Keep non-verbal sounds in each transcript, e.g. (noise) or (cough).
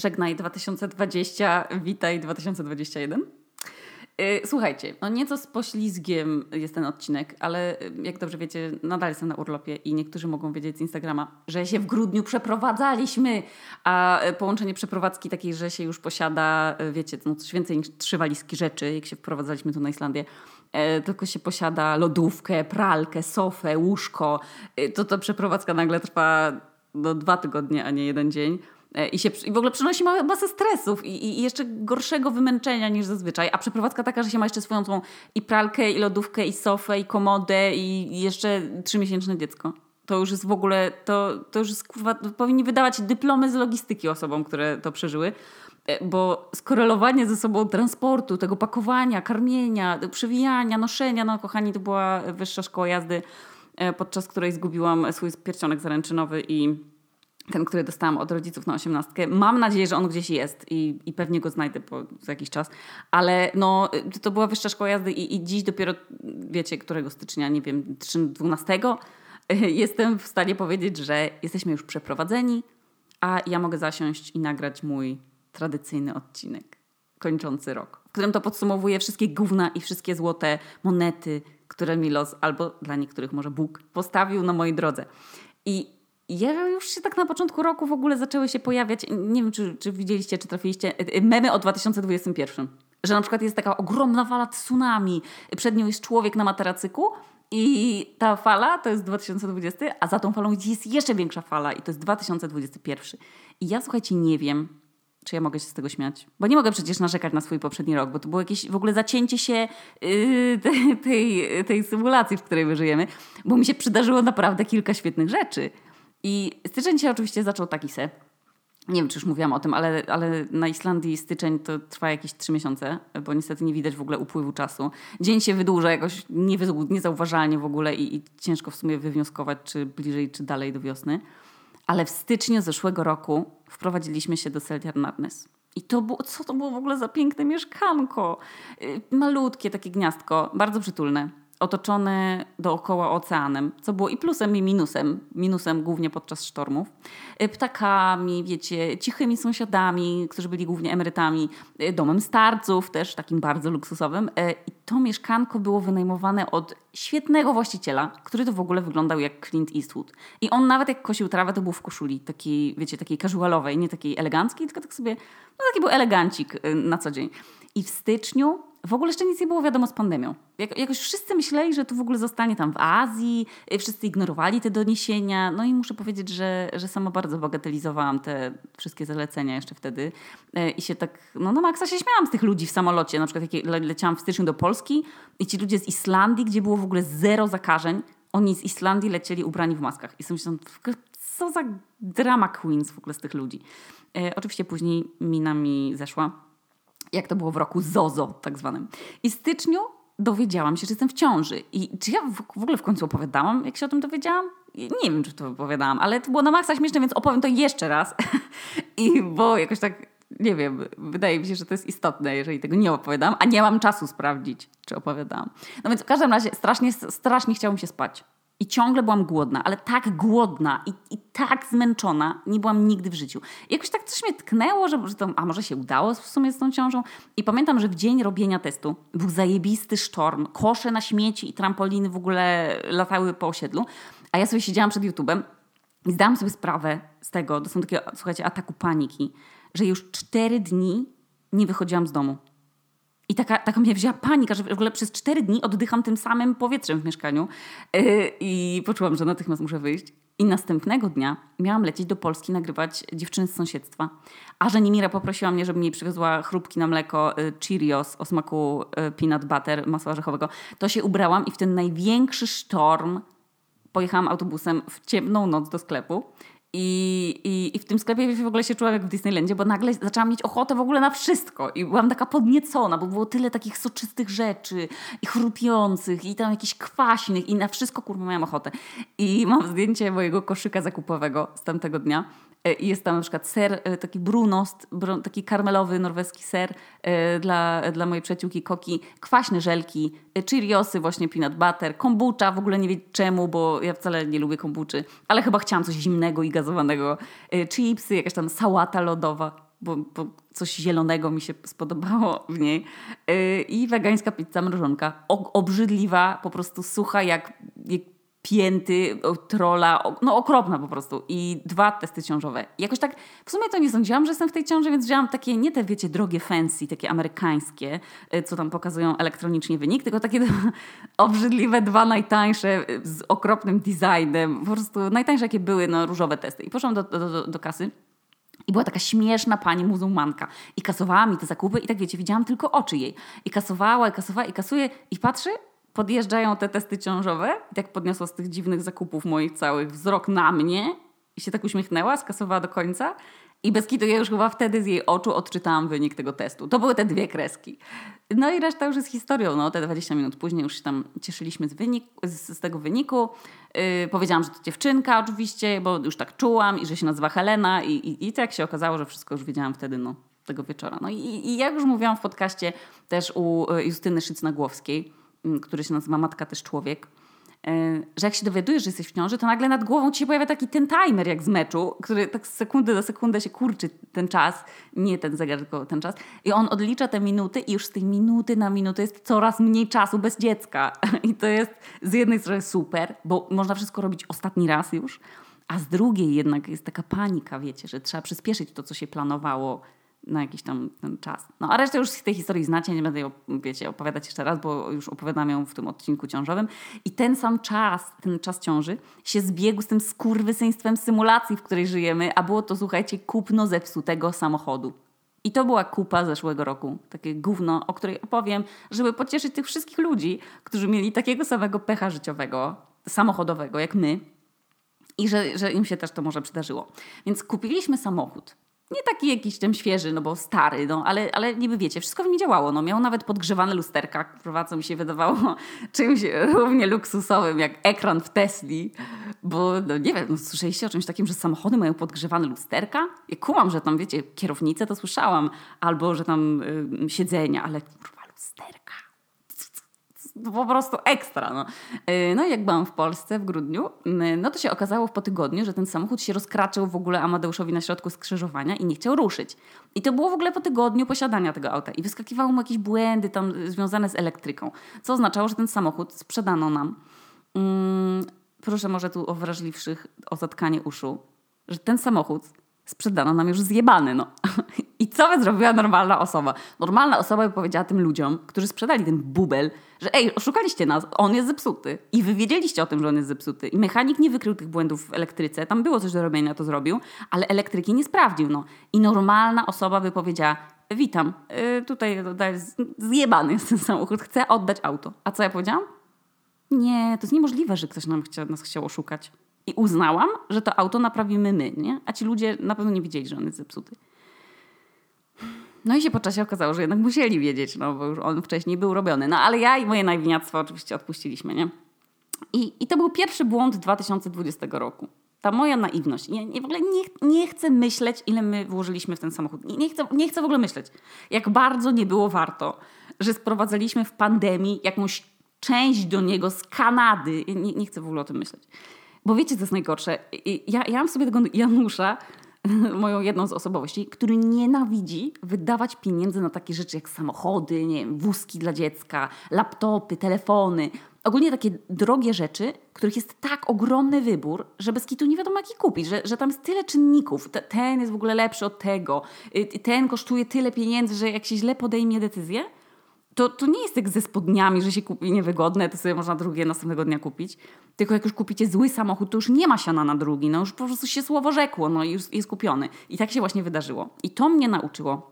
Żegnaj 2020, witaj 2021. Y, słuchajcie, no nieco z poślizgiem jest ten odcinek, ale y, jak dobrze wiecie, nadal jestem na urlopie i niektórzy mogą wiedzieć z Instagrama, że się w grudniu przeprowadzaliśmy, a y, połączenie przeprowadzki takiej, że się już posiada, wiecie, no coś więcej niż trzy walizki rzeczy, jak się wprowadzaliśmy tu na Islandię, tylko się posiada lodówkę, pralkę, sofę, łóżko, to to przeprowadzka nagle trwa no, dwa tygodnie, a nie jeden dzień. E, I, się, I w ogóle przynosi masę stresów i, i, jeszcze gorszego wymęczenia niż zazwyczaj. A przeprowadzka taka, że się ma jeszcze swoją tą i pralkę, i lodówkę, i sofę, i komodę, i jeszcze trzymiesięczne dziecko. To już jest w ogóle, to, to już jest kurwa, powinni wydawać dyplomy z logistyki osobom, które to przeżyły. E, bo skorelowanie ze sobą transportu, tego pakowania, karmienia, przewijania, noszenia, no kochani, to była wyższa szkoła jazdy, e, podczas której zgubiłam swój pierścionek zaręczynowy i ten, który dostałam od rodziców na osiemnastkę. Mam nadzieję, że on gdzieś jest i, i pewnie go znajdę po, za jakiś czas. Ale no, to była wyższa szkoła jazdy i, i dziś dopiero, wiecie, którego stycznia, nie wiem, 12, (laughs) jestem w stanie powiedzieć, że jesteśmy już przeprowadzeni, a ja mogę zasiąść i nagrać mój tradycyjny odcinek kończący rok, w którym to podsumowuję wszystkie gówna i wszystkie złote monety, które mi los, albo dla niektórych może Bóg, postawił na mojej drodze. I ja już się tak na początku roku w ogóle zaczęły się pojawiać, nie wiem czy, czy widzieliście, czy trafiliście, e, e, memy o 2021. Że na przykład jest taka ogromna fala tsunami, przed nią jest człowiek na materacyku i ta fala to jest 2020, a za tą falą jest jeszcze większa fala i to jest 2021. I ja słuchajcie, nie wiem, czy ja mogę się z tego śmiać? Bo nie mogę przecież narzekać na swój poprzedni rok, bo to było jakieś w ogóle zacięcie się yy, tej, tej, tej symulacji, w której my żyjemy, bo mi się przydarzyło naprawdę kilka świetnych rzeczy. I styczeń się oczywiście zaczął taki se. Nie wiem, czy już mówiłam o tym, ale, ale na Islandii styczeń to trwa jakieś trzy miesiące, bo niestety nie widać w ogóle upływu czasu. Dzień się wydłuża jakoś niezauważalnie w ogóle i, i ciężko w sumie wywnioskować, czy bliżej, czy dalej do wiosny. Ale w styczniu zeszłego roku wprowadziliśmy się do Seltjar Madness. I to było, co to było w ogóle za piękne mieszkanko? Y, malutkie takie gniazdko, bardzo przytulne otoczony dookoła oceanem, co było i plusem, i minusem. Minusem głównie podczas sztormów. Y, ptakami, wiecie, cichymi sąsiadami, którzy byli głównie emerytami, y, domem starców, też takim bardzo luksusowym. Y, I to mieszkanko było wynajmowane od świetnego właściciela, który to w ogóle wyglądał jak Clint Eastwood. I on nawet jak kosił trawę, to był w koszuli takiej, wiecie, takiej casualowej, nie takiej eleganckiej, tylko tak sobie, no taki był elegancik na co dzień. I w styczniu w ogóle jeszcze nic nie było wiadomo z pandemią. Jak, jakoś wszyscy myśleli, że to w ogóle zostanie tam w Azji, y, wszyscy ignorowali te doniesienia. No i muszę powiedzieć, że, że sama bardzo bagatelizowałam te wszystkie zalecenia jeszcze wtedy. Y, I się tak, no na maksa się śmiałam z tych ludzi w samolocie. Na przykład jak leciałam w styczniu do Polski i ci ludzie z Islandii, gdzie było w ogóle zero zakażeń, oni z Islandii lecieli ubrani w maskach. I sobie myślałam, co za drama queens w ogóle z tych ludzi. E, oczywiście później mina mi zeszła jak to było w roku Zozo tak zwanym. I w styczniu dowiedziałam się, że jestem w ciąży. I czy ja w ogóle w końcu opowiadałam, jak się o tym dowiedziałam? Nie wiem, czy to opowiadałam, ale to było na maksa śmieszne, więc opowiem to jeszcze raz. (laughs) I bo jakoś tak, nie wiem, wydaje mi się, że to jest istotne, jeżeli tego nie opowiadam, a nie mam czasu sprawdzić, czy opowiadałam. No więc w każdym razie strasznie, strasznie chciałam się spać. I ciągle byłam głodna, ale tak głodna i, i tak zmęczona nie byłam nigdy w życiu. I jakoś tak coś mnie tknęło, że, że to, a może się udało w sumie z tą ciążą. I pamiętam, że w dzień robienia testu był zajebisty sztorm, kosze na śmieci i trampoliny w ogóle latały po osiedlu. A ja sobie siedziałam przed YouTube'em i zdałam sobie sprawę z tego, to są takie, słuchajcie, ataku paniki, że już cztery dni nie wychodziłam z domu. I taka, taka mnie wzięła panika, że w ogóle przez cztery dni oddycham tym samym powietrzem w mieszkaniu. Yy, I poczułam, że natychmiast muszę wyjść. I następnego dnia miałam lecieć do Polski nagrywać dziewczyny z sąsiedztwa. A że Nimira poprosiła mnie, żebym jej przywiozła chrupki na mleko yy, Cheerios o smaku yy, peanut butter, masła orzechowego, to się ubrałam i w ten największy sztorm pojechałam autobusem w ciemną noc do sklepu i, i, I w tym sklepie w ogóle się czułam jak w Disneylandzie, bo nagle zaczęłam mieć ochotę w ogóle na wszystko. I byłam taka podniecona, bo było tyle takich soczystych rzeczy i chrupiących, i tam jakichś kwaśnych, i na wszystko kurwa miałam ochotę. I mam zdjęcie mojego koszyka zakupowego z tamtego dnia. E, jest tam na przykład ser, e, taki brunost, taki karmelowy norweski ser e, dla, dla mojej przyjaciółki Koki, kwaśne żelki, Cheeriosy, właśnie peanut butter, kombucha, w ogóle nie wiem czemu, bo ja wcale nie lubię kombuczy, ale chyba chciałam coś zimnego i gazowanego, chipsy, jakaś tam sałata lodowa. bo, bo coś zielonego mi się spodobało w niej. Yy, I wegańska pizza mrożonka. O, obrzydliwa, po prostu sucha jak, jak pięty, trola, no okropna po prostu. I dwa testy ciążowe. jakoś tak, w sumie to nie sądziłam, że jestem w tej ciąży, więc wzięłam takie, nie te wiecie, drogie fancy, takie amerykańskie, y, co tam pokazują elektronicznie wynik, tylko takie (laughs) obrzydliwe, dwa najtańsze y, z okropnym designem. Po prostu najtańsze jakie były, no różowe testy. I poszłam do, do, do, do kasy. I była taka śmieszna pani muzułmanka. I kasowała mi te zakupy i tak wiecie, widziałam tylko oczy jej. I kasowała, i kasowała, i kasuje. I patrzy, podjeżdżają te testy ciążowe. I tak podniosła z tych dziwnych zakupów moich całych wzrok na mnie. I się tak uśmiechnęła, skasowała do końca. I bez kitu ja już chyba wtedy z jej oczu odczytałam wynik tego testu. To były te dwie kreski. No i reszta już jest historią. No, te 20 minut później już się tam cieszyliśmy z, z, z tego wyniku. Yy, powiedziałam, że to dziewczynka oczywiście, bo już tak czułam i że się nazywa Helena i, i, i tak się okazało, że wszystko już wiedziałam wtedy, no, tego wieczora. No i, i jak już mówiłam w podcaście też u y, Justyny Szycnagłowskiej, który się nazywa Matka też Człowiek, E, że jak się dowiadujesz, że jesteś w ciąży, to nagle nad głową ci się pojawia taki ten timer jak z meczu, który tak z sekundy do sekundy się kurczy ten czas, nie ten zegar, tylko ten czas. I on odlicza te minuty i już z tej minuty na minutę jest coraz mniej czasu bez dziecka. (laughs) I to jest z jednej strony super, bo można wszystko robić ostatni raz już, a z drugiej jednak jest taka panika, wiecie, że trzeba przyspieszyć to, co się planowało na jakiś tam ten czas. No a resztę już z tej historii znacie, nie będę ją, wiecie, opowiadać jeszcze raz, bo już opowiadam ją w tym odcinku ciążowym. I ten sam czas, ten czas ciąży się zbiegł z tym skurwysyństwem symulacji, w której żyjemy, a było to, słuchajcie, kupno zepsutego samochodu. I to była kupa zeszłego roku, takie gówno, o której opowiem, żeby pocieszyć tych wszystkich ludzi, którzy mieli takiego samego pecha życiowego, samochodowego jak my, i że, że im się też to może przydarzyło. Więc kupiliśmy samochód nie taki jakiś tam świeży, no bo stary, no ale, ale niby wiecie, wszystko w nim działało. No, miał nawet podgrzewane lusterka, które co mi się wydawało (laughs) czymś równie luksusowym jak ekran w Tesli. Bo no, nie wiem, no, słyszeliście o czymś takim, że samochody mają podgrzewane lusterka? Ja kumam, że tam wiecie, kierownicę to słyszałam, albo że tam y, siedzenia, ale kurwa lusterka po prostu ekstra. No. Y, no i jak byłam w Polsce w grudniu, y, no to się okazało po tygodniu, że ten samochód się rozkraczył w ogóle Amadeuszowi na środku skrzyżowania i nie chciał ruszyć. I to było w ogóle po tygodniu posiadania tego auta. I wyskakiwały mu jakieś błędy tam związane z elektryką, co oznaczało, że ten samochód sprzedano nam. Hmm, proszę może tu o wrażliwszych o zatkanie uszu, że ten samochód sprzedano nam już zjebany, no. (laughs) I co by zrobiła normalna osoba? Normalna osoba by powiedziała tym ludziom, którzy sprzedali ten bubel, że ej, oszukaliście nas, on jest zepsuty. I wy wiedzieliście o tym, że on jest zepsuty. I mechanik nie wykrył tych błędów w elektryce, tam było coś do robienia, to zrobił, ale elektryki nie sprawdził, no. I normalna osoba by powiedziała, witam, yy, tutaj zjebany jest ten samochód, chcę oddać auto. A co ja powiedziałam? Nie, to jest niemożliwe, że ktoś nam chcia, nas chciał oszukać. I uznałam, że to auto naprawimy my, nie? A ci ludzie na pewno nie wiedzieli, że on jest zepsuty. No i się po czasie okazało, że jednak musieli wiedzieć, no bo już on wcześniej był robiony. No ale ja i moje najwiniactwo oczywiście odpuściliśmy, nie? I, I to był pierwszy błąd 2020 roku. Ta moja naiwność. Nie, nie, w ogóle nie, nie chcę myśleć, ile my włożyliśmy w ten samochód. Nie, nie, chcę, nie chcę w ogóle myśleć, jak bardzo nie było warto, że sprowadzaliśmy w pandemii jakąś część do niego z Kanady. Nie, nie chcę w ogóle o tym myśleć. Bo wiecie, co jest najgorsze? Ja, ja mam sobie tego Janusza, (laughs) moją jedną z osobowości, który nienawidzi wydawać pieniędzy na takie rzeczy jak samochody, nie wiem, wózki dla dziecka, laptopy, telefony. Ogólnie takie drogie rzeczy, których jest tak ogromny wybór, że bez kitu nie wiadomo jaki kupić, że, że tam jest tyle czynników. Ten jest w ogóle lepszy od tego, y, ten kosztuje tyle pieniędzy, że jak się źle podejmie decyzję, to, to nie jest jak ze spodniami, że się kupi niewygodne, to sobie można drugie następnego dnia kupić. Tylko jak już kupicie zły samochód, to już nie ma siana na drugi. No już po prostu się słowo rzekło, no i już jest kupiony. I tak się właśnie wydarzyło. I to mnie nauczyło,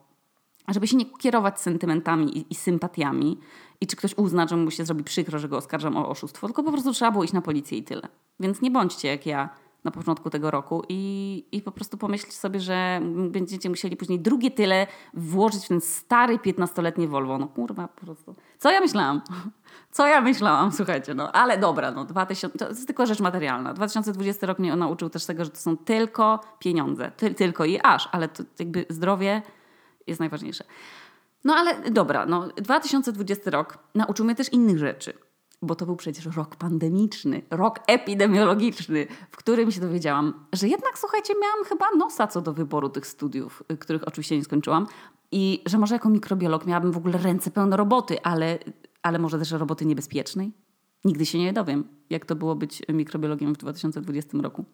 żeby się nie kierować sentymentami i, i sympatiami i czy ktoś uzna, że mu się zrobi przykro, że go oskarżam o oszustwo, tylko po prostu trzeba było iść na policję i tyle. Więc nie bądźcie jak ja na początku tego roku i, i po prostu pomyśleć sobie, że będziecie musieli później drugie tyle włożyć w ten stary 15-letnie Volvo. No kurwa, po prostu. Co ja myślałam? (laughs) Co ja myślałam? Słuchajcie, no ale dobra, no 2000, to jest tylko rzecz materialna. 2020 rok mnie nauczył też tego, że to są tylko pieniądze. Ty, tylko i aż, ale to jakby zdrowie jest najważniejsze. No ale dobra, no 2020 rok nauczył mnie też innych rzeczy bo to był przecież rok pandemiczny, rok epidemiologiczny, w którym się dowiedziałam, że jednak, słuchajcie, miałam chyba nosa co do wyboru tych studiów, y, których oczywiście nie skończyłam. I że może jako mikrobiolog miałabym w ogóle ręce pełne roboty, ale, ale może też roboty niebezpiecznej? Nigdy się nie dowiem, jak to było być mikrobiologiem w 2020 roku.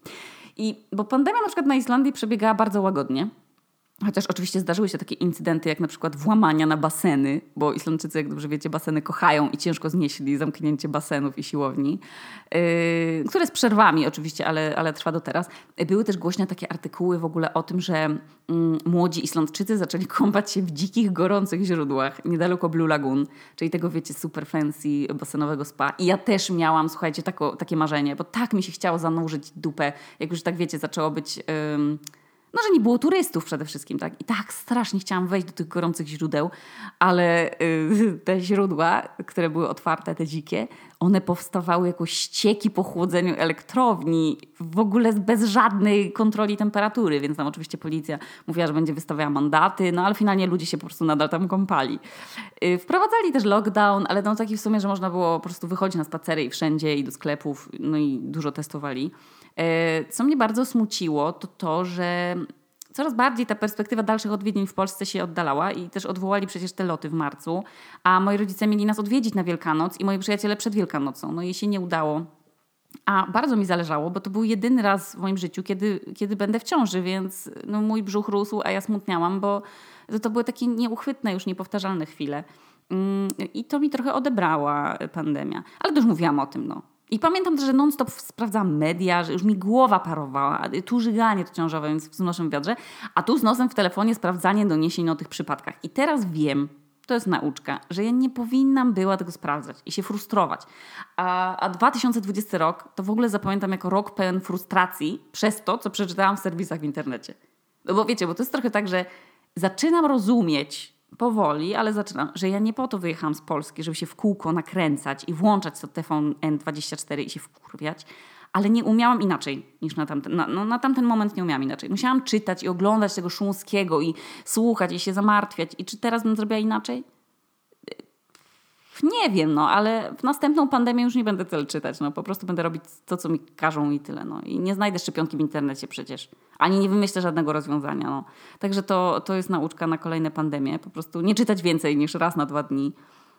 I bo pandemia na przykład na Islandii przebiegała bardzo łagodnie. Chociaż oczywiście zdarzyły się takie incydenty, jak na przykład włamania na baseny, bo Islandczycy, jak dobrze wiecie, baseny kochają i ciężko znieśli zamknięcie basenów i siłowni, yy, które z przerwami oczywiście, ale, ale trwa do teraz. Były też głośne takie artykuły w ogóle o tym, że yy, młodzi Islandczycy zaczęli kąpać się w dzikich, gorących źródłach niedaleko Blue Lagoon, czyli tego, wiecie, super fancy basenowego spa. I ja też miałam, słuchajcie, tako, takie marzenie, bo tak mi się chciało zanurzyć dupę, jak już tak, wiecie, zaczęło być... Yy, no, że nie było turystów przede wszystkim, tak? I tak strasznie chciałam wejść do tych gorących źródeł, ale yy, (laughs) te źródła, które były otwarte, te dzikie, one powstawały jako ścieki po chłodzeniu elektrowni, w ogóle bez żadnej kontroli temperatury, więc tam oczywiście policja mówiła, że będzie wystawiała mandaty, no ale finalnie ludzie się po prostu nadal tam kąpali. Yy, wprowadzali też lockdown, ale no taki w sumie, że można było po prostu wychodzić na spacery i wszędzie i do sklepów, no i dużo testowali. E, co mnie bardzo smuciło, to to, że coraz bardziej ta perspektywa dalszych odwiedzin w Polsce się oddalała i też odwołali przecież te loty w marcu, a moi rodzice mieli nas odwiedzić na Wielkanoc i moi przyjaciele przed Wielkanocą. No i się nie udało. A bardzo mi zależało, bo to był jedyny raz w moim życiu, kiedy, kiedy będę w ciąży, więc no, mój brzuch rósł, a ja smutniałam, bo to, to były takie nieuchwytne, już niepowtarzalne chwile. Mm, I to mi trochę odebrała pandemia. Ale też mówiłam o tym, no. I pamiętam też, że non-stop sprawdzałam media, że już mi głowa parowała. Tu żyganie to ciążowe, więc w wiadrze, a tu z nosem w telefonie sprawdzanie doniesień o tych przypadkach. I teraz wiem, to jest nauczka, że ja nie powinnam była tego sprawdzać i się frustrować. A, a 2020 rok to w ogóle zapamiętam jako rok pełen frustracji przez to, co przeczytałam w serwisach w internecie. No bo wiecie, bo to jest trochę tak, że zaczynam rozumieć powoli, ale zaczynam, że ja nie po to wyjechałam z Polski, żeby się w kółko nakręcać i włączać to TVN 24 i się wkurwiać, ale nie umiałam inaczej niż na tamten, na, no, na tamten moment nie umiałam inaczej. Musiałam czytać i oglądać tego Szumskiego i słuchać i się zamartwiać. I czy teraz bym zrobiła inaczej? Nie wiem, no, ale w następną pandemię już nie będę tyle czytać. No, po prostu będę robić to, co mi każą i tyle. No. I nie znajdę szczepionki w internecie przecież. Ani nie wymyślę żadnego rozwiązania. No. Także to, to jest nauczka na kolejne pandemie. Po prostu nie czytać więcej niż raz na dwa dni.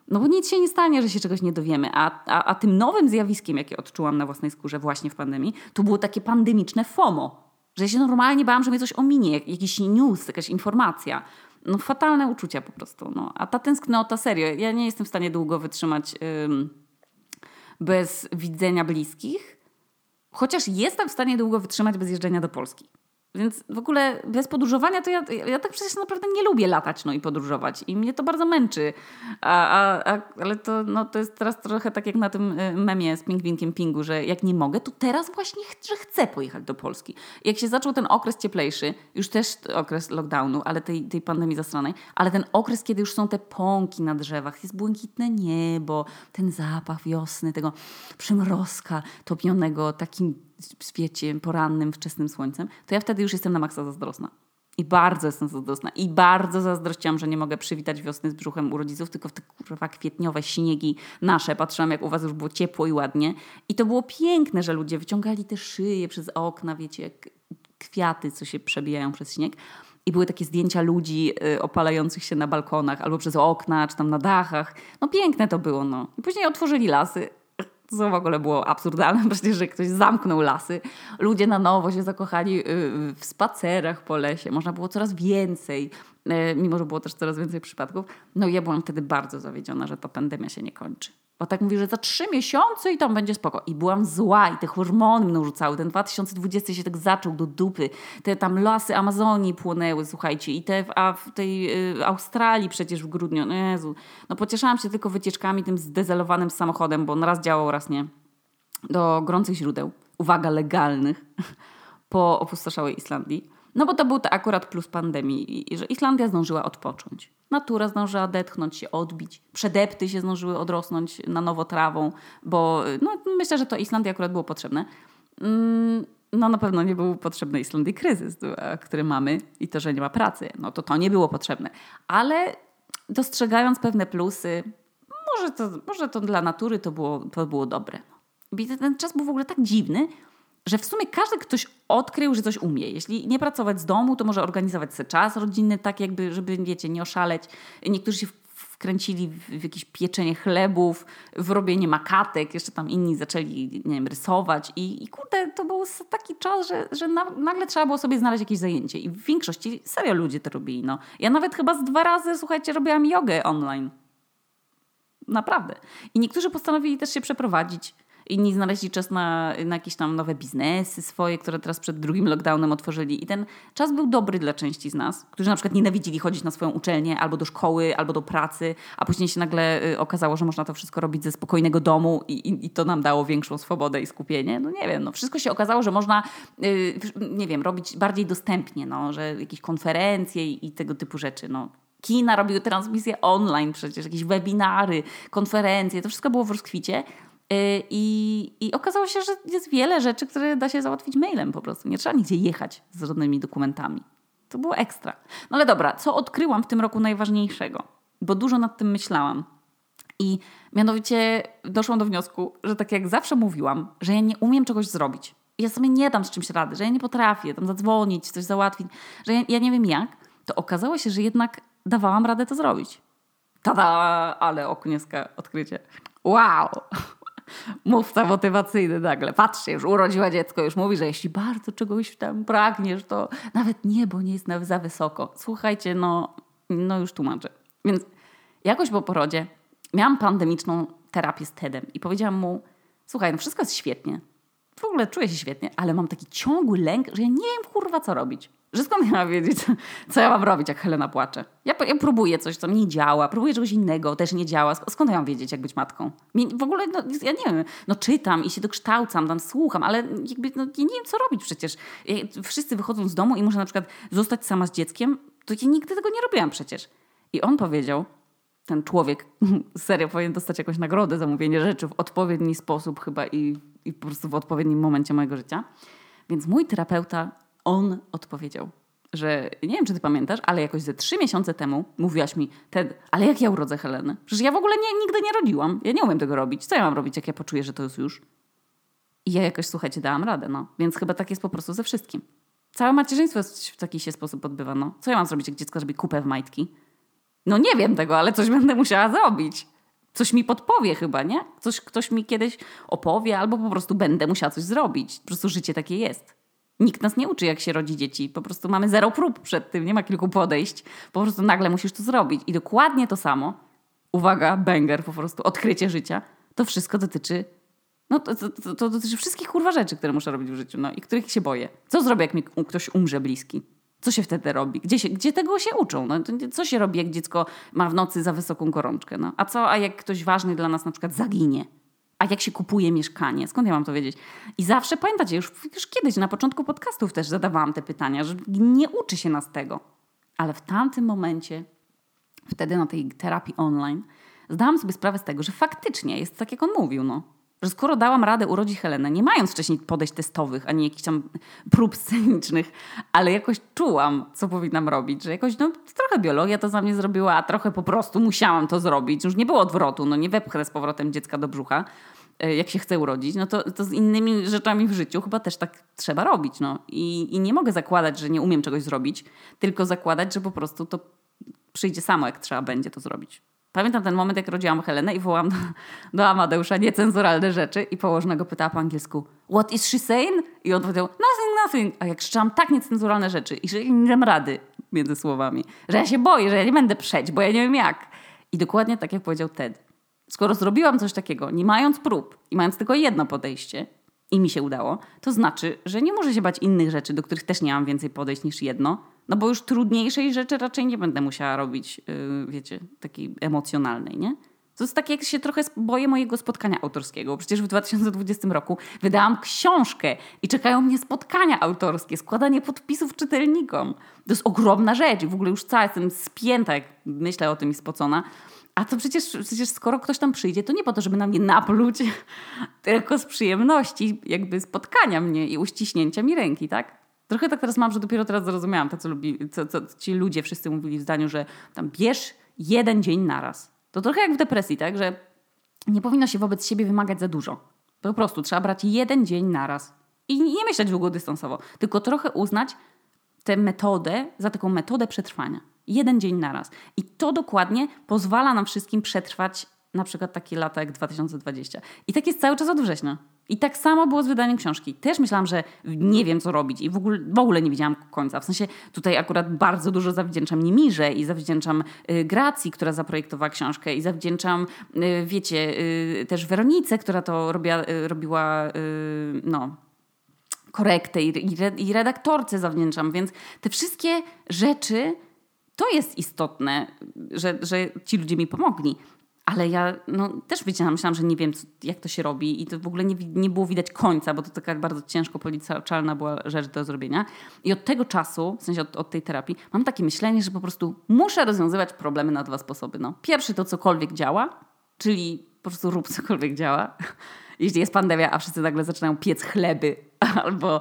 No bo nic się nie stanie, że się czegoś nie dowiemy. A, a, a tym nowym zjawiskiem, jakie odczułam na własnej skórze właśnie w pandemii, to było takie pandemiczne FOMO. Że ja się normalnie bałam, że mnie coś ominie, jakiś news, jakaś informacja no fatalne uczucia po prostu. No. A ta tęsknota, serio, ja nie jestem w stanie długo wytrzymać ym, bez widzenia bliskich, chociaż jestem w stanie długo wytrzymać bez jeżdżenia do Polski. Więc w ogóle bez podróżowania to ja, ja tak przecież naprawdę nie lubię latać no i podróżować i mnie to bardzo męczy. A, a, a, ale to, no, to jest teraz trochę tak jak na tym y, memie z pingwinkiem pingu, że jak nie mogę, to teraz właśnie ch że chcę pojechać do Polski. Jak się zaczął ten okres cieplejszy, już też okres lockdownu, ale tej, tej pandemii zastranej, ale ten okres, kiedy już są te pąki na drzewach, jest błękitne niebo, ten zapach wiosny, tego przymrozka topionego takim świecie porannym, wczesnym słońcem, to ja wtedy już jestem na maksa zazdrosna. I bardzo jestem zazdrosna. I bardzo zazdrościłam, że nie mogę przywitać wiosny z brzuchem u rodziców, tylko w te kurwa kwietniowe śniegi nasze. Patrzyłam, jak u was już było ciepło i ładnie. I to było piękne, że ludzie wyciągali te szyje przez okna, wiecie, jak kwiaty, co się przebijają przez śnieg. I były takie zdjęcia ludzi y, opalających się na balkonach albo przez okna, czy tam na dachach. No piękne to było, no. I później otworzyli lasy, co w ogóle było absurdalne, (laughs) przecież, że ktoś zamknął lasy. Ludzie na nowo się zakochali y, w spacerach po lesie. Można było coraz więcej, y, mimo że było też coraz więcej przypadków. No ja byłam wtedy bardzo zawiedziona, że ta pandemia się nie kończy. Bo tak mówi, że za trzy miesiące i tam będzie spoko. I byłam zła i te hormony mną rzucały. Ten 2020 się tak zaczął do dupy. Te tam lasy Amazonii płonęły, słuchajcie. I te w, a w tej y, Australii przecież w grudniu. No Jezu. No pocieszałam się tylko wycieczkami tym zdezelowanym samochodem, bo on raz działał, raz nie. Do gorących źródeł. Uwaga, legalnych. (laughs) Po opustoszałej Islandii. No bo to był to akurat plus pandemii, że Islandia zdążyła odpocząć. Natura zdążyła odetchnąć się, odbić. Przedepty się zdążyły odrosnąć na nowo trawą, bo no, myślę, że to Islandii akurat było potrzebne. Mm, no na pewno nie był potrzebny Islandii kryzys, który mamy i to, że nie ma pracy. No to to nie było potrzebne. Ale dostrzegając pewne plusy, może to, może to dla natury to było, to było dobre. Ten czas był w ogóle tak dziwny, że w sumie każdy ktoś odkrył, że coś umie. Jeśli nie pracować z domu, to może organizować sobie czas rodzinny, tak jakby, żeby, wiecie, nie oszaleć. Niektórzy się wkręcili w, jakieś pieczenie chlebów, w robienie makatek, jeszcze tam inni zaczęli, nie wiem, rysować i, i kurde, to był taki czas, że, że na, nagle trzeba było sobie znaleźć jakieś zajęcie i w większości serio ludzie to robili, no. Ja nawet chyba z dwa razy, słuchajcie, robiłam jogę online. Naprawdę. I niektórzy postanowili też się przeprowadzić Inni znaleźli czas na, na jakieś tam nowe biznesy swoje, które teraz przed drugim lockdownem otworzyli. I ten czas był dobry dla części z nas, którzy na przykład nienawidzili chodzić na swoją uczelnię, albo do szkoły, albo do pracy, a później się nagle y, okazało, że można to wszystko robić ze spokojnego domu i, i, i to nam dało większą swobodę i skupienie. No nie wiem, no wszystko się okazało, że można, yy, nie wiem, robić bardziej dostępnie, no, że jakieś konferencje i, i tego typu rzeczy, no kina robiły transmisje online przecież, jakieś webinary, konferencje, to wszystko było w rozkwicie. Y, I, I okazało się, że jest wiele rzeczy, które da się załatwić mailem po prostu. Nie trzeba nigdzie jechać z żadnymi dokumentami. To było ekstra. No ale dobra, co odkryłam w tym roku najważniejszego? Bo dużo nad tym myślałam. I mianowicie doszłam do wniosku, że tak jak zawsze mówiłam, że ja nie umiem czegoś zrobić. Ja sobie nie dam z czymś rady, że ja nie potrafię tam zadzwonić, coś załatwić, że ja, ja nie wiem jak. To okazało się, że jednak dawałam radę to zrobić. Tada! Ale oknieska odkrycie. Wow! Mówca motywacyjny nagle. Patrzcie, już urodziła dziecko, już mówi, że jeśli bardzo czegoś tam pragniesz, to nawet niebo nie jest za wysoko. Słuchajcie, no, no już tłumaczę. Więc jakoś po porodzie miałam pandemiczną terapię z TEDem i powiedziałam mu, słuchaj, no wszystko jest świetnie. W ogóle czuję się świetnie, ale mam taki ciągły lęk, że ja nie wiem kurwa co robić. Że skąd ja mam wiedzieć, (laughs) co ja mam robić, jak Helena płacze? Ja, ja próbuję coś, co nie działa, próbuję czegoś innego, też nie działa. Skąd ja mam wiedzieć, jak być matką? W ogóle, no, ja nie wiem, no czytam i się dokształcam, tam słucham, ale jakby, no, ja nie wiem, co robić przecież. Wszyscy wychodzą z domu i muszę na przykład zostać sama z dzieckiem, to ja nigdy tego nie robiłam przecież. I on powiedział, ten człowiek (laughs) serio powinien dostać jakąś nagrodę za mówienie rzeczy w odpowiedni sposób chyba i, i po prostu w odpowiednim momencie mojego życia. Więc mój terapeuta on odpowiedział, że nie wiem, czy ty pamiętasz, ale jakoś ze trzy miesiące temu mówiłaś mi, Ted, ale jak ja urodzę Helenę? Przecież ja w ogóle nie, nigdy nie rodziłam. Ja nie umiem tego robić. Co ja mam robić, jak ja poczuję, że to jest już? I ja jakoś, słuchajcie, dałam radę, no. Więc chyba tak jest po prostu ze wszystkim. Całe macierzyństwo w taki się sposób odbywa, no. Co ja mam zrobić, jak dziecko zrobi kupę w majtki? No nie wiem tego, ale coś będę musiała zrobić. Coś mi podpowie chyba, nie? Coś ktoś mi kiedyś opowie, albo po prostu będę musiała coś zrobić. Po prostu życie takie jest. Nikt nas nie uczy, jak się rodzi dzieci. Po prostu mamy zero prób przed tym, nie ma kilku podejść. Po prostu nagle musisz to zrobić. I dokładnie to samo, uwaga, banger po prostu, odkrycie życia, to wszystko dotyczy, no to, to, to, dotyczy wszystkich kurwa rzeczy, które muszę robić w życiu, no i których się boję. Co zrobię, jak mi ktoś umrze bliski? Co się wtedy robi? Gdzie, się, gdzie tego się uczą? No, co się robi, jak dziecko ma w nocy za wysoką gorączkę? No? A co, a jak ktoś ważny dla nas na przykład zaginie? A jak się kupuje mieszkanie? Skąd ja mam to wiedzieć? I zawsze pamiętacie, już, już kiedyś na początku podcastów też zadawałam te pytania, że nie uczy się nas tego. Ale w tamtym momencie, wtedy na tej terapii online, zdałam sobie sprawę z tego, że faktycznie jest tak, jak on mówił. No że skoro dałam radę urodzić Helenę, nie mając wcześniej podejść testowych, ani jakichś tam prób scenicznych, ale jakoś czułam, co powinnam robić, że jakoś, no trochę biologia to za mnie zrobiła, a trochę po prostu musiałam to zrobić. Już nie było odwrotu, no nie wepchnę z powrotem dziecka do brzucha, e, jak się chce urodzić, no to, to z innymi rzeczami w życiu chyba też tak trzeba robić, no. I, I nie mogę zakładać, że nie umiem czegoś zrobić, tylko zakładać, że po prostu to przyjdzie samo, jak trzeba będzie to zrobić. Pamiętam ten moment, jak rodziłam Helenę i wołam do, do Amadeusza niecenzuralne rzeczy i położnego pytała po angielsku What is she saying? I on powiedział Nothing, nothing. A jak krzyczałam tak niecenzuralne rzeczy i że nie dam rady między słowami, że ja się boję, że ja nie będę przeć, bo ja nie wiem jak. I dokładnie tak jak powiedział Ted. Skoro zrobiłam coś takiego, nie mając prób i mając tylko jedno podejście, i mi się udało, to znaczy, że nie muszę się bać innych rzeczy, do których też nie mam więcej podejść niż jedno, no bo już trudniejszej rzeczy raczej nie będę musiała robić, yy, wiecie, takiej emocjonalnej, nie? To jest tak, jak się trochę boję mojego spotkania autorskiego. Przecież w 2020 roku wydałam książkę i czekają mnie spotkania autorskie, składanie podpisów czytelnikom. To jest ogromna rzecz i w ogóle już cała jestem spięta, jak myślę o tym i spocona. A to przecież, przecież skoro ktoś tam przyjdzie, to nie po to, żeby na mnie napluć, (laughs) tylko z przyjemności jakby spotkania mnie i uściśnięcia mi ręki, tak? Trochę tak teraz mam, że dopiero teraz zrozumiałam to, co, lubi, co, co ci ludzie wszyscy mówili w zdaniu, że tam bierz jeden dzień naraz. To trochę jak w depresji, tak? Że nie powinno się wobec siebie wymagać za dużo. Po prostu trzeba brać jeden dzień naraz i nie myśleć długodystansowo, tylko trochę uznać tę metodę za taką metodę przetrwania. Jeden dzień naraz. I to dokładnie pozwala nam wszystkim przetrwać na przykład takie lata jak 2020. I tak jest cały czas od września. I tak samo było z wydaniem książki. Też myślałam, że nie wiem, co robić i w ogóle, w ogóle nie widziałam końca. W sensie tutaj akurat bardzo dużo zawdzięczam Niemirze i zawdzięczam y, Gracji, która zaprojektowała książkę i zawdzięczam, y, wiecie, y, też Weronice, która to robia, robiła, no, korektę i redaktorce zawdzięczam. Więc te wszystkie rzeczy to jest istotne, że, że ci ludzie mi pomogli. Ale ja no, też wiedziałam, myślałam, że nie wiem, co, jak to się robi i to w ogóle nie, nie było widać końca, bo to taka bardzo ciężko policzalna była rzecz do zrobienia. I od tego czasu, w sensie od, od tej terapii, mam takie myślenie, że po prostu muszę rozwiązywać problemy na dwa sposoby. No. Pierwszy to cokolwiek działa, czyli po prostu rób cokolwiek działa. (laughs) Jeśli jest pandemia, a wszyscy nagle zaczynają piec chleby (laughs) albo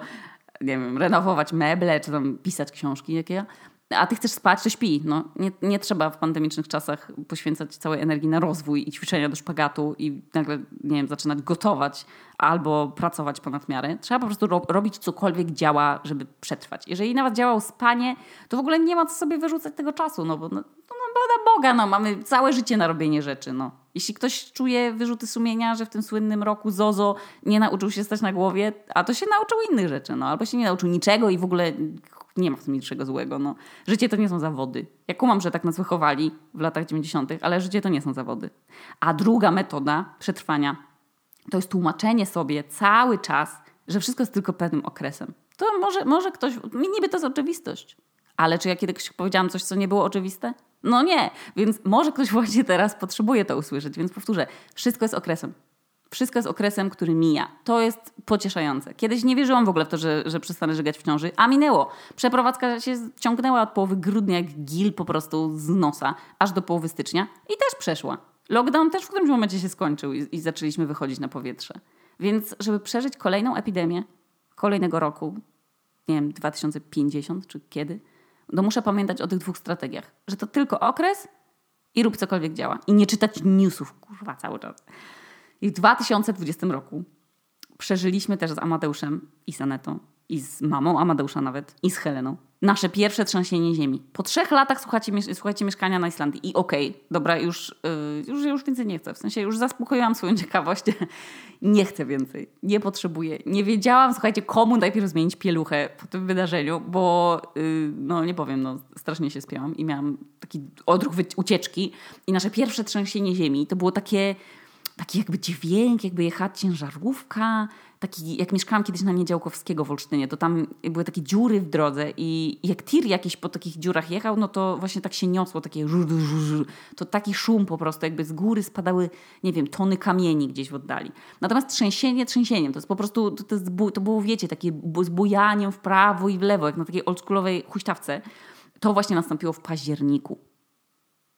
nie wiem, renowować meble, czy tam pisać książki, jakie ja a ty chcesz spać, to śpi. No, nie, nie trzeba w pandemicznych czasach poświęcać całej energii na rozwój i ćwiczenia do szpagatu i nagle, nie wiem, zaczynać gotować albo pracować ponad miarę. Trzeba po prostu ro robić cokolwiek działa, żeby przetrwać. Jeżeli nawet działało spanie, to w ogóle nie ma co sobie wyrzucać tego czasu, no bo no, no, no na Boga, no, mamy całe życie na robienie rzeczy, no. Jeśli ktoś czuje wyrzuty sumienia, że w tym słynnym roku Zozo nie nauczył się stać na głowie, a to się nauczył innych rzeczy, no. Albo się nie nauczył niczego i w ogóle nie ma w tym niczego złego. No. Życie to nie są zawody. Ja kumam, że tak nas wychowali w latach 90., ale życie to nie są zawody. A druga metoda przetrwania to jest tłumaczenie sobie cały czas, że wszystko jest tylko pewnym okresem. To może, może ktoś, niby to jest oczywistość. Ale czy ja kiedyś powiedziałam coś, co nie było oczywiste? No nie, więc może ktoś właśnie teraz potrzebuje to usłyszeć, więc powtórzę, wszystko jest okresem. Wszystko jest okresem, który mija. To jest pocieszające. Kiedyś nie wierzyłam w ogóle w to, że, że przestanę żygać w ciąży, a minęło. Przeprowadzka się ciągnęła od połowy grudnia jak gil po prostu z nosa, aż do połowy stycznia i też przeszła. Lockdown też w którymś momencie się skończył i, i zaczęliśmy wychodzić na powietrze. Więc żeby przeżyć kolejną epidemię kolejnego roku, nie wiem, 2050 czy kiedy, to muszę pamiętać o tych dwóch strategiach. Że to tylko okres i rób cokolwiek działa. I nie czytać newsów, kurwa, cały czas. I w 2020 roku przeżyliśmy też z Amadeuszem i Sanetą, i z mamą Amadeusza nawet, i z Heleną, nasze pierwsze trzęsienie ziemi. Po trzech latach słuchajcie, słuchajcie mieszkania na Islandii i okej, okay, dobra, już, yy, już, już więcej nie chcę. W sensie już zaspokoiłam swoją (laughs) ciekawość. nie chcę więcej, nie potrzebuję. Nie wiedziałam, słuchajcie, komu najpierw zmienić pieluchę po tym wydarzeniu, bo yy, no nie powiem, no strasznie się spiałam i miałam taki odruch ucieczki i nasze pierwsze trzęsienie ziemi to było takie taki jakby dźwięk, jakby jechała ciężarówka, taki jak mieszkałam kiedyś na Niedziałkowskiego w Olsztynie, to tam były takie dziury w drodze i jak tir jakiś po takich dziurach jechał, no to właśnie tak się niosło, takie żur, żur, to taki szum po prostu, jakby z góry spadały, nie wiem, tony kamieni gdzieś w oddali. Natomiast trzęsienie trzęsieniem, to jest po prostu, to, to, jest, to było, wiecie, takie z bujaniem w prawo i w lewo, jak na takiej oldschoolowej huśtawce. To właśnie nastąpiło w październiku.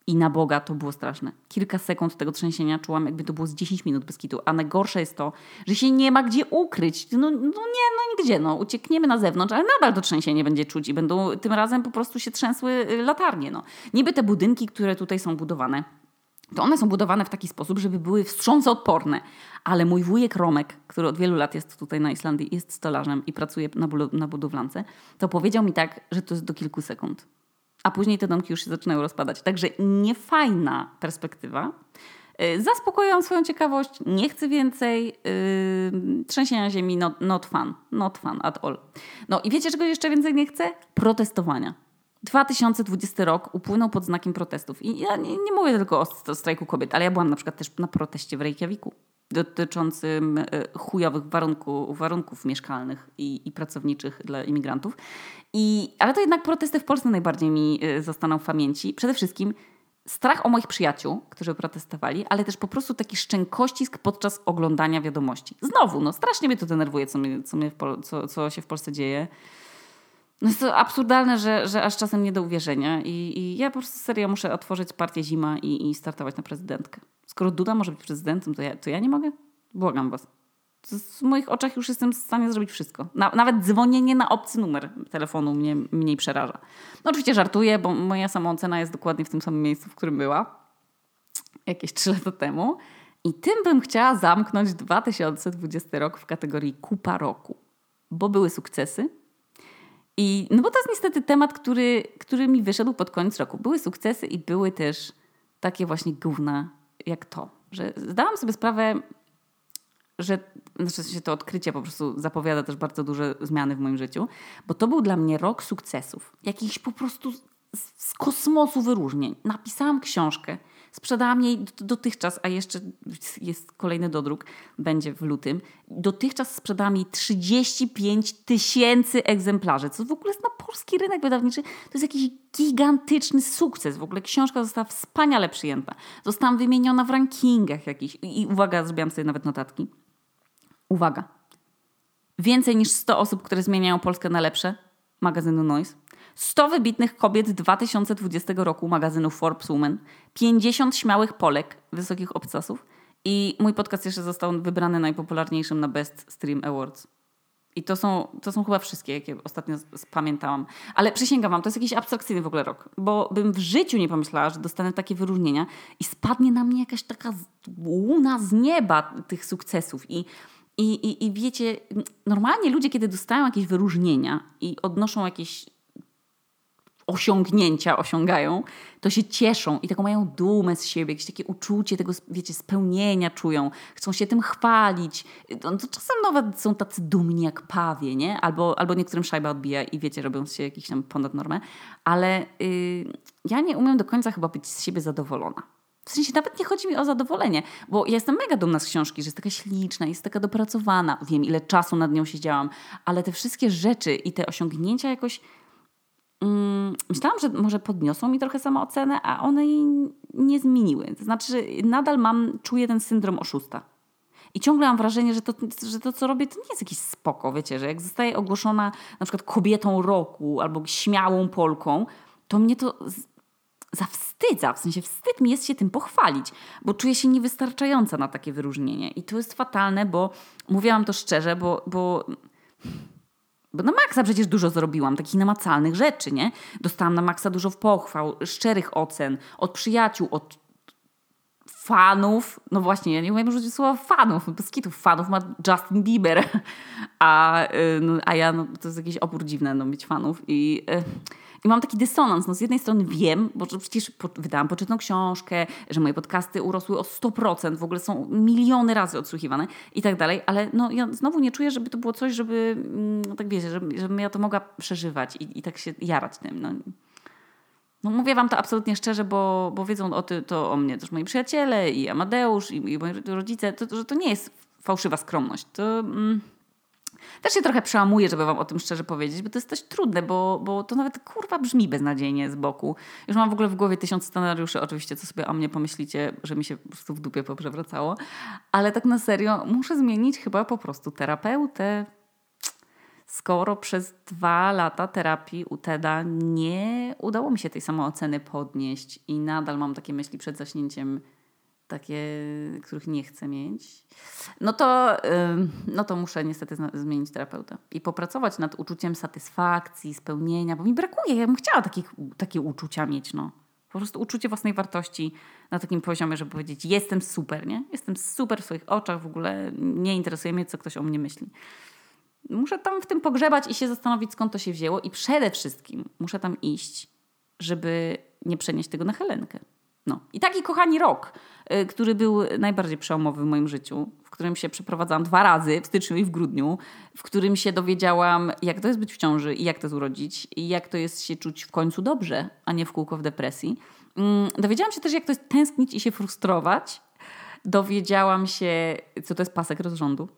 I na Boga to było straszne. Kilka sekund tego trzęsienia czułam, jakby to było z 10 minut bez kitu. A najgorsze jest to, że się nie ma gdzie ukryć. No, no nie, no nigdzie. No. Uciekniemy na zewnątrz, ale nadal to trzęsienie będzie czuć i będą tym razem po prostu się trzęsły y, latarnie. No. Niby te budynki, które tutaj są budowane, to one są budowane w taki sposób, żeby były wstrząsoodporne. Ale mój wujek Romek, który od wielu lat jest tutaj na Islandii, jest stolarzem i pracuje na, na budowlance, to powiedział mi tak, że to jest do kilku sekund a później te domki już się zaczynają rozpadać. Także niefajna perspektywa. Y, zaspokoiłam swoją ciekawość, nie chcę więcej. Yy, trzęsienia ziemi, not, not fun. Not fun at all. No i wiecie, czego jeszcze więcej nie chcę? Protestowania. 2020 rok upłynął pod znakiem protestów. I ja nie, nie mówię tylko o strajku kobiet, ale ja byłam na przykład też na proteście w Reykjaviku dotyczącym e, chujowych warunków, warunków mieszkalnych i, i pracowniczych dla imigrantów. I, ale to jednak protesty w Polsce najbardziej mi e, zostaną w pamięci. Przede wszystkim strach o moich przyjaciół, którzy protestowali, ale też po prostu taki szczękościsk podczas oglądania wiadomości. Znowu, no strasznie mnie to denerwuje, co, mnie, co, mnie co, co się w Polsce dzieje. No jest to absurdalne, że, że aż czasem nie do uwierzenia. I, I, ja po prostu serio muszę otworzyć partię Zima i, i startować na prezydentkę. Skoro Duda może być prezydentem, to ja, to ja nie mogę? Błagam was. W moich oczach już jestem w stanie zrobić wszystko. Na, nawet dzwonienie na obcy numer telefonu mnie mniej przeraża. No oczywiście żartuję, bo moja samoocena jest dokładnie w tym samym miejscu, w którym była jakieś trzy lata temu. I tym bym chciała zamknąć 2020 rok w kategorii kupa roku, bo były sukcesy. I, no bo to jest niestety temat, który, który mi wyszedł pod koniec roku. Były sukcesy i były też takie właśnie gówna jak to. Że zdałam sobie sprawę, że znaczy się to odkrycie po prostu zapowiada też bardzo duże zmiany w moim życiu, bo to był dla mnie rok sukcesów. Jakichś po prostu z, kosmosu wyróżnień. Napisałam książkę, sprzedałam jej dotychczas, a jeszcze jest kolejny dodruk, będzie w lutym. Dotychczas sprzedałam jej 35 tysięcy egzemplarzy, co w ogóle jest na polski rynek wydawniczy. To jest jakiś gigantyczny sukces. W ogóle książka została wspaniale przyjęta. Zostałam wymieniona w rankingach jakichś. I uwaga, zrobiłam sobie nawet notatki Uwaga. Więcej niż 100 osób, które zmieniają Polskę na lepsze, magazynu Noise. 100 wybitnych kobiet 2020 roku magazynu Forbes Women. 50 śmiałych Polek, wysokich obcasów. I mój podcast jeszcze został wybrany najpopularniejszym na Best Stream Awards. I to są, to są chyba wszystkie, jakie ostatnio pamiętałam. Ale przysięgam wam, to jest jakiś abstrakcyjny w ogóle rok, bo bym w życiu nie pomyślała, że dostanę takie wyróżnienia i spadnie na mnie jakaś taka łuna z nieba tych sukcesów. I i, i, I wiecie, normalnie ludzie, kiedy dostają jakieś wyróżnienia i odnoszą jakieś osiągnięcia, osiągają, to się cieszą i taką mają dumę z siebie, jakieś takie uczucie tego, wiecie, spełnienia czują, chcą się tym chwalić. No, to czasem nawet są tacy dumni jak pawie, nie? Albo, albo niektórym szajba odbija i wiecie, robią się jakiś tam ponad normę, ale yy, ja nie umiem do końca chyba być z siebie zadowolona. W sensie nawet nie chodzi mi o zadowolenie, bo ja jestem mega dumna z książki, że jest taka śliczna, jest taka dopracowana. Wiem, ile czasu nad nią siedziałam, ale te wszystkie rzeczy i te osiągnięcia jakoś. Mm, myślałam, że może podniosą mi trochę samoocenę, a one jej nie zmieniły. To znaczy, nadal mam, czuję ten syndrom oszusta. I ciągle mam wrażenie, że to, że to, co robię, to nie jest jakiś spoko, wiecie, że jak zostaję ogłoszona na przykład kobietą roku albo śmiałą Polką, to mnie to zawstydza, w sensie wstyd mi jest się tym pochwalić, bo czuję się niewystarczająca na takie wyróżnienie. I to jest fatalne, bo mówiłam to szczerze, bo, bo, bo na maksa przecież dużo zrobiłam, takich namacalnych rzeczy, nie? Dostałam na maksa dużo pochwał, szczerych ocen od przyjaciół, od fanów, no właśnie, ja nie umiem użyć słowa fanów, bez kitów fanów ma Justin Bieber, (laughs) a, y, no, a ja, no, to jest jakiś opór dziwny, no, mieć fanów i... Y i mam taki dysonans. No z jednej strony wiem, bo przecież wydałam poczytną książkę, że moje podcasty urosły o 100%, w ogóle są miliony razy odsłuchiwane i tak dalej, ale no ja znowu nie czuję, żeby to było coś, żeby, no tak wiecie, żeby, żebym ja to mogła przeżywać i, i tak się jarać tym. No. No mówię wam to absolutnie szczerze, bo, bo wiedzą o ty, to o mnie też moi przyjaciele i Amadeusz i, i moi rodzice, to, że to nie jest fałszywa skromność. To... Mm, też się trochę przełamuję, żeby wam o tym szczerze powiedzieć, bo to jest dość trudne, bo, bo to nawet kurwa brzmi beznadziejnie z boku. Już mam w ogóle w głowie tysiąc scenariuszy, oczywiście, co sobie o mnie pomyślicie, że mi się po prostu w dupie poprzewracało. Ale tak na serio, muszę zmienić chyba po prostu terapeutę. Skoro przez dwa lata terapii u Teda nie udało mi się tej samooceny podnieść i nadal mam takie myśli przed zaśnięciem, takie, których nie chcę mieć, no to, no to muszę niestety zmienić terapeutę i popracować nad uczuciem satysfakcji, spełnienia, bo mi brakuje. Ja bym chciała takich, takie uczucia mieć. No. Po prostu uczucie własnej wartości na takim poziomie, żeby powiedzieć, jestem super, nie? Jestem super w swoich oczach, w ogóle nie interesuje mnie, co ktoś o mnie myśli. Muszę tam w tym pogrzebać i się zastanowić, skąd to się wzięło, i przede wszystkim muszę tam iść, żeby nie przenieść tego na Helenkę. No. I taki kochani rok, który był najbardziej przełomowy w moim życiu, w którym się przeprowadzałam dwa razy, w styczniu i w grudniu, w którym się dowiedziałam, jak to jest być w ciąży i jak to urodzić, i jak to jest się czuć w końcu dobrze, a nie w kółko w depresji. Mm, dowiedziałam się też, jak to jest tęsknić i się frustrować. Dowiedziałam się, co to jest pasek rozrządu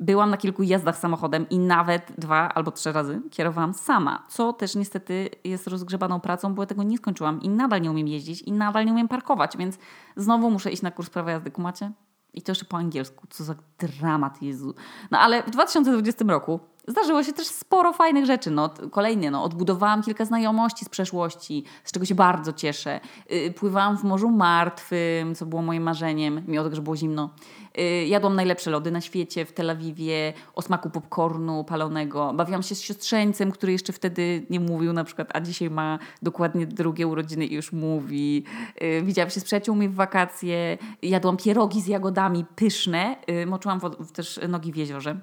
Byłam na kilku jazdach samochodem i nawet dwa albo trzy razy kierowałam sama, co też niestety jest rozgrzebaną pracą, bo ja tego nie skończyłam i nadal nie umiem jeździć i nadal nie umiem parkować, więc znowu muszę iść na kurs prawa jazdy, kumacie? I to jeszcze po angielsku, co za dramat, Jezu. No ale w 2020 roku Zdarzyło się też sporo fajnych rzeczy. No, kolejnie, no, odbudowałam kilka znajomości z przeszłości, z czego się bardzo cieszę. Yy, pływałam w Morzu Martwym, co było moim marzeniem, mimo tego, że było zimno. Yy, jadłam najlepsze lody na świecie w Tel Awiwie, o smaku popcornu palonego. Bawiłam się z siostrzeńcem, który jeszcze wtedy nie mówił na przykład, a dzisiaj ma dokładnie drugie urodziny i już mówi. Yy, widziałam się z przyjaciółmi w wakacje. Jadłam pierogi z jagodami pyszne. Yy, moczyłam też nogi w jeziorze.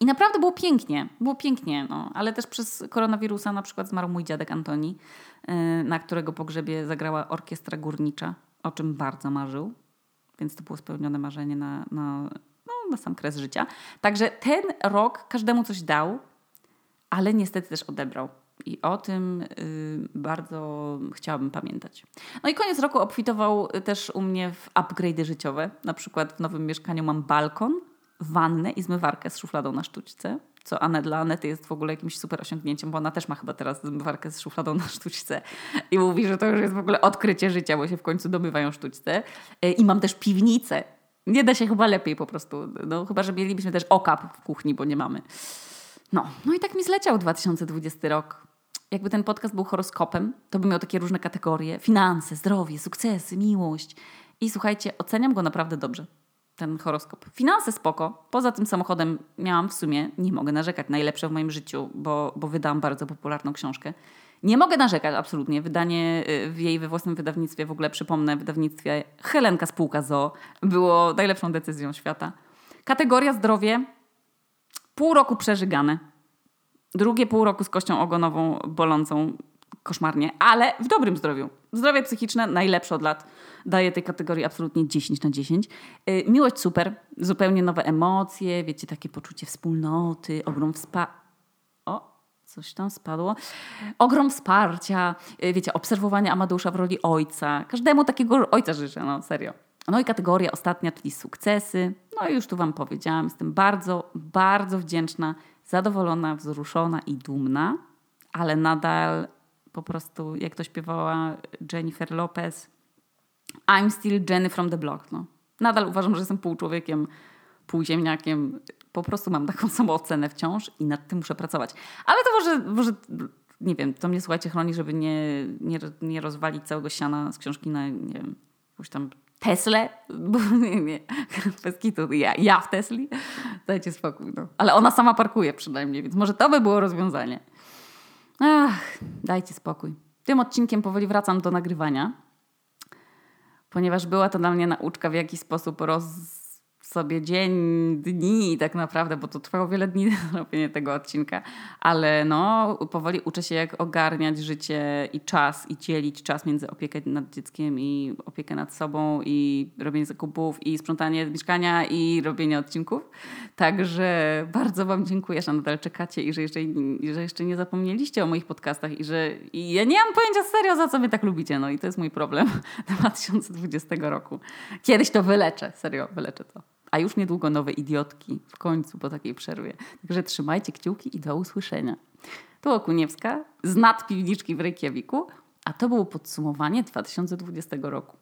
I naprawdę było pięknie, było pięknie, no. ale też przez koronawirusa na przykład zmarł mój dziadek Antoni, y, na którego pogrzebie zagrała orkiestra górnicza, o czym bardzo marzył, więc to było spełnione marzenie na, na, no, na sam kres życia. Także ten rok każdemu coś dał, ale niestety też odebrał. I o tym y, bardzo chciałabym pamiętać. No i koniec roku obfitował też u mnie w upgrade'y życiowe. Na przykład w nowym mieszkaniu mam balkon, wannę i zmywarkę z szufladą na sztućce. Co Anne, dla Anety jest w ogóle jakimś super osiągnięciem, bo ona też ma chyba teraz zmywarkę z szufladą na sztućce. I mówi, że to już jest w ogóle odkrycie życia, bo się w końcu domywają sztućce. E, I mam też piwnicę. Nie da się chyba lepiej po prostu. No, chyba, że mielibyśmy też okap w kuchni, bo nie mamy. No, no i tak mi zleciał 2020 rok. Jakby ten podcast był horoskopem, to by miał takie różne kategorie: finanse, zdrowie, sukcesy, miłość. I słuchajcie, oceniam go naprawdę dobrze ten horoskop. Finanse spoko. Poza tym samochodem miałam w sumie, nie mogę narzekać, najlepsze w moim życiu, bo, bo wydałam bardzo popularną książkę. Nie mogę narzekać absolutnie. Wydanie y, w jej we własnym wydawnictwie, w ogóle przypomnę, wydawnictwie Helenka Spółka ZO było najlepszą decyzją świata. Kategoria zdrowie. Pół roku przeżygane. Drugie pół roku z kością ogonową bolącą koszmarnie, ale w dobrym zdrowiu. Zdrowie psychiczne najlepsze od lat. Daję tej kategorii absolutnie 10 na 10. Y, miłość super, zupełnie nowe emocje, wiecie, takie poczucie wspólnoty, ogrom wspa... O, coś tam spadło. Ogrom wsparcia, y, wiecie, obserwowanie Amadeusza w roli ojca. Każdemu takiego ojca życzę, no serio. No i kategoria ostatnia, czyli sukcesy. No i już tu Wam powiedziałam, jestem bardzo, bardzo wdzięczna, zadowolona, wzruszona i dumna, ale nadal po prostu, jak to śpiewała Jennifer Lopez, I'm still Jenny from the block. No. Nadal uważam, że jestem pół człowiekiem, pół. Po prostu mam taką samą ocenę wciąż i nad tym muszę pracować. Ale to może, może nie wiem, to mnie słuchajcie chroni, żeby nie, nie, nie rozwalić całego siana z książki na, nie wiem, jakąś tam Teslę, bo (laughs) nie, nie, bez kitu, ja, ja w Tesli, dajcie spokój. No. Ale ona sama parkuje przynajmniej, więc może to by było rozwiązanie. Ach, dajcie spokój. Tym odcinkiem powoli wracam do nagrywania, ponieważ była to dla mnie nauczka, w jaki sposób roz sobie dzień, dni tak naprawdę, bo to trwało wiele dni (laughs) robienie tego odcinka, ale no powoli uczę się jak ogarniać życie i czas i dzielić czas między opiekę nad dzieckiem i opiekę nad sobą i robienie zakupów i sprzątanie mieszkania i robienie odcinków. Także bardzo Wam dziękuję, że nadal czekacie i że jeszcze, że jeszcze nie zapomnieliście o moich podcastach i że i ja nie mam pojęcia serio, za co mnie tak lubicie. No i to jest mój problem (laughs) 2020 roku. Kiedyś to wyleczę, serio, wyleczę to a już niedługo nowe idiotki w końcu po takiej przerwie. Także trzymajcie kciuki i do usłyszenia. Tu Okuniewska z nad piwniczki w Reykjaviku, a to było podsumowanie 2020 roku.